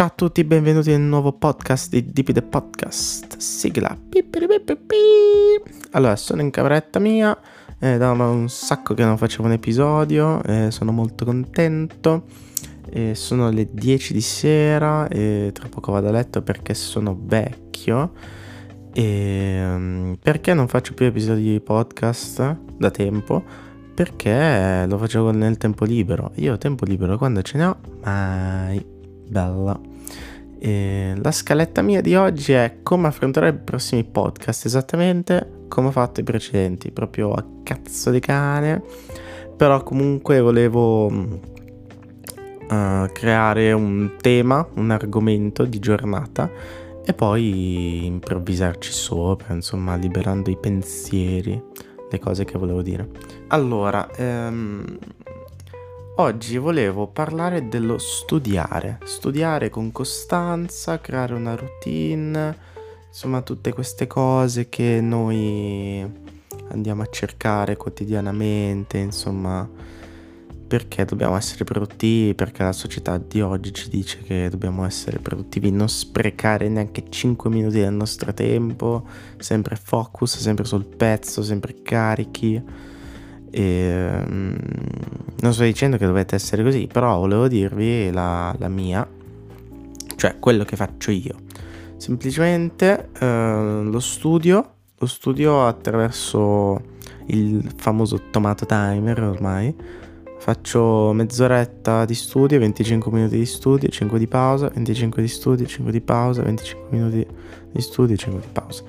Ciao a tutti, benvenuti nel nuovo podcast di DP The Podcast. Sigla. Allora, sono in cameretta mia, eh, da un sacco che non facevo un episodio, eh, sono molto contento. Eh, sono le 10 di sera e tra poco vado a letto perché sono vecchio. E um, perché non faccio più episodi di podcast da tempo? Perché lo facevo nel tempo libero. Io tempo libero quando ce ne ho, mai. Bella. E la scaletta mia di oggi è come affrontare i prossimi podcast, esattamente come ho fatto i precedenti, proprio a cazzo di cane. Però comunque volevo uh, creare un tema, un argomento di giornata e poi improvvisarci sopra, insomma, liberando i pensieri, le cose che volevo dire. Allora, ehm, oggi volevo parlare dello studiare, studiare con costanza, creare una routine, insomma, tutte queste cose che noi andiamo a cercare quotidianamente, insomma perché dobbiamo essere produttivi, perché la società di oggi ci dice che dobbiamo essere produttivi, non sprecare neanche 5 minuti del nostro tempo, sempre focus, sempre sul pezzo, sempre carichi. E, um, non sto dicendo che dovete essere così, però volevo dirvi la, la mia, cioè quello che faccio io. Semplicemente uh, lo studio, lo studio attraverso il famoso tomato timer ormai Faccio mezz'oretta di studio, 25 minuti di studio, 5 di pausa, 25 di studio, 5 di pausa, 25 minuti di studio, 5 di pausa.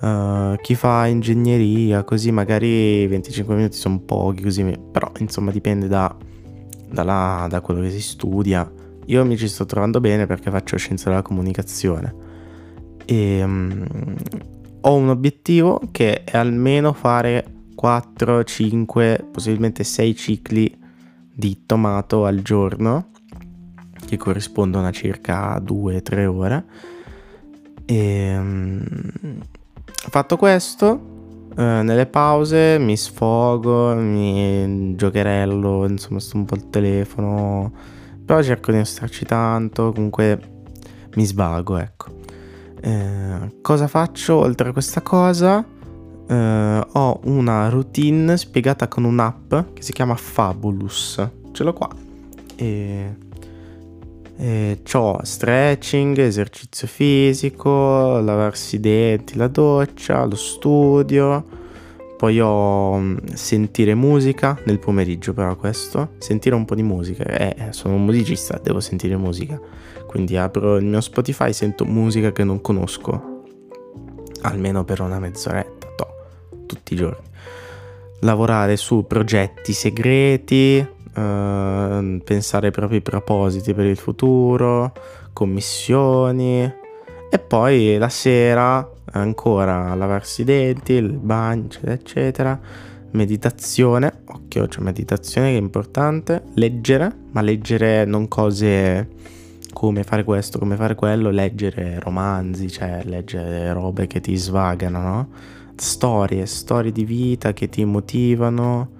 Uh, chi fa ingegneria, così magari 25 minuti sono pochi, così, però insomma dipende da, da, là, da quello che si studia. Io mi ci sto trovando bene perché faccio scienza della comunicazione e um, ho un obiettivo che è almeno fare 4, 5, possibilmente 6 cicli di tomato al giorno, che corrispondono a circa 2-3 ore. E um, fatto questo, uh, nelle pause mi sfogo, mi giocherello, insomma sto un po' al telefono, però cerco di non starci tanto, comunque mi svago, ecco. Eh, cosa faccio oltre a questa cosa? eh, ho una routine spiegata con un'app che si chiama Fabulous. Ce l'ho qua. E, e ho stretching, esercizio fisico, lavarsi i denti, la doccia, lo studio. Poi ho mm, sentire musica nel pomeriggio, però questo. Sentire un po' di musica. Eh, eh, sono un musicista, devo sentire musica. Quindi apro il mio Spotify, sento musica che non conosco. Almeno per una mezz'oretta tutti i giorni. Lavorare su progetti segreti, eh, pensare ai propri propositi per il futuro, commissioni e poi la sera ancora lavarsi i denti, il bagno, eccetera, eccetera. Meditazione, occhio, c'è cioè meditazione che è importante, leggere, ma leggere non cose come fare questo, come fare quello, leggere romanzi, cioè leggere robe che ti svagano, no? storie, storie di vita che ti motivano,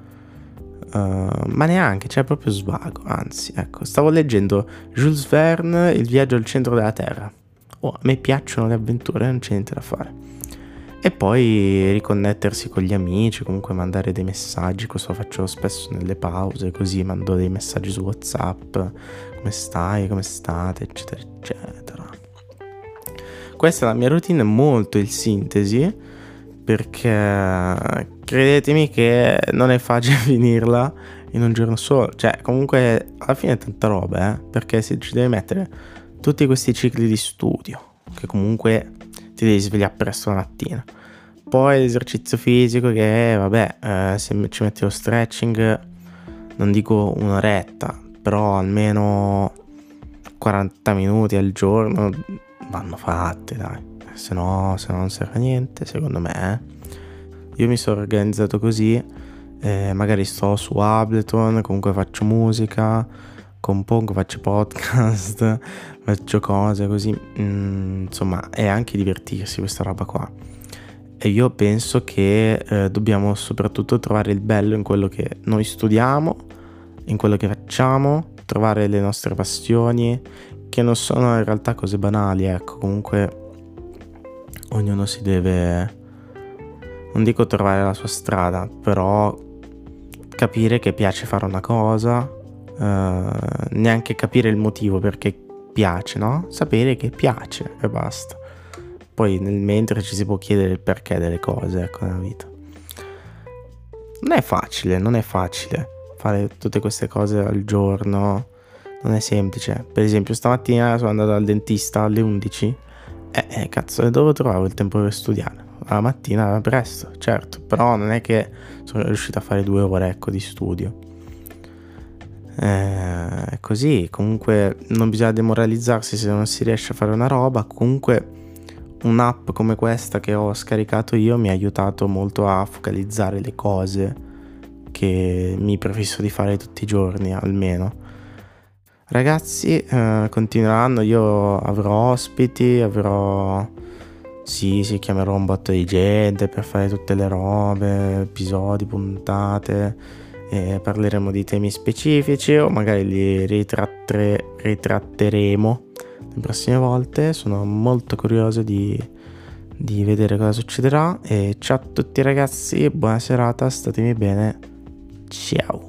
uh, ma neanche, cioè proprio svago, anzi, ecco, stavo leggendo Jules Verne, Il viaggio al centro della Terra. Oh, a me piacciono le avventure, non c'è niente da fare. E poi riconnettersi con gli amici, comunque mandare dei messaggi, questo lo faccio spesso nelle pause, così mando dei messaggi su WhatsApp, come stai, come state, eccetera, eccetera. Questa è la mia routine, molto il sintesi perché credetemi che non è facile finirla in un giorno solo. Cioè, comunque, alla fine è tanta roba, eh? Perché se ci devi mettere tutti questi cicli di studio, che comunque ti devi svegliare presto la mattina. Poi l'esercizio fisico che, vabbè, eh, se ci metti lo stretching, non dico un'oretta, però almeno 40 minuti al giorno vanno fatte, dai se no, se no non serve a niente, secondo me. Eh. Io mi sono organizzato così, eh, magari sto su Ableton, comunque faccio musica, compongo, faccio podcast, faccio cose così, mm, insomma è anche divertirsi questa roba qua. E io penso che eh, dobbiamo soprattutto trovare il bello in quello che noi studiamo, in quello che facciamo, trovare le nostre passioni, che non sono in realtà cose banali, ecco, comunque ognuno si deve, non dico trovare la sua strada, però capire che piace fare una cosa, eh, neanche capire il motivo perché piace, no? Sapere che piace e basta. Poi nel mentre ci si può chiedere il perché delle cose, ecco, nella vita. Non è facile, non è facile fare tutte queste cose al giorno, non è semplice. Per esempio, stamattina sono andato al dentista alle 11 e eh, eh, cazzo, dove trovavo il tempo per studiare? La mattina presto, certo, però non è che sono riuscito a fare due ore ecco, di studio. Eh, così, comunque non bisogna demoralizzarsi se non si riesce a fare una roba, comunque un'app come questa che ho scaricato io mi ha aiutato molto a focalizzare le cose che mi prefisso di fare tutti i giorni almeno. Ragazzi, eh, continueranno, io avrò ospiti, avrò... Sì, sì, chiamerò un botto di gente per fare tutte le robe, episodi, puntate, e parleremo di temi specifici o magari li ritratte- ritratteremo le prossime volte. Sono molto curioso di, di vedere cosa succederà e ciao a tutti ragazzi, buona serata, statemi bene, ciao!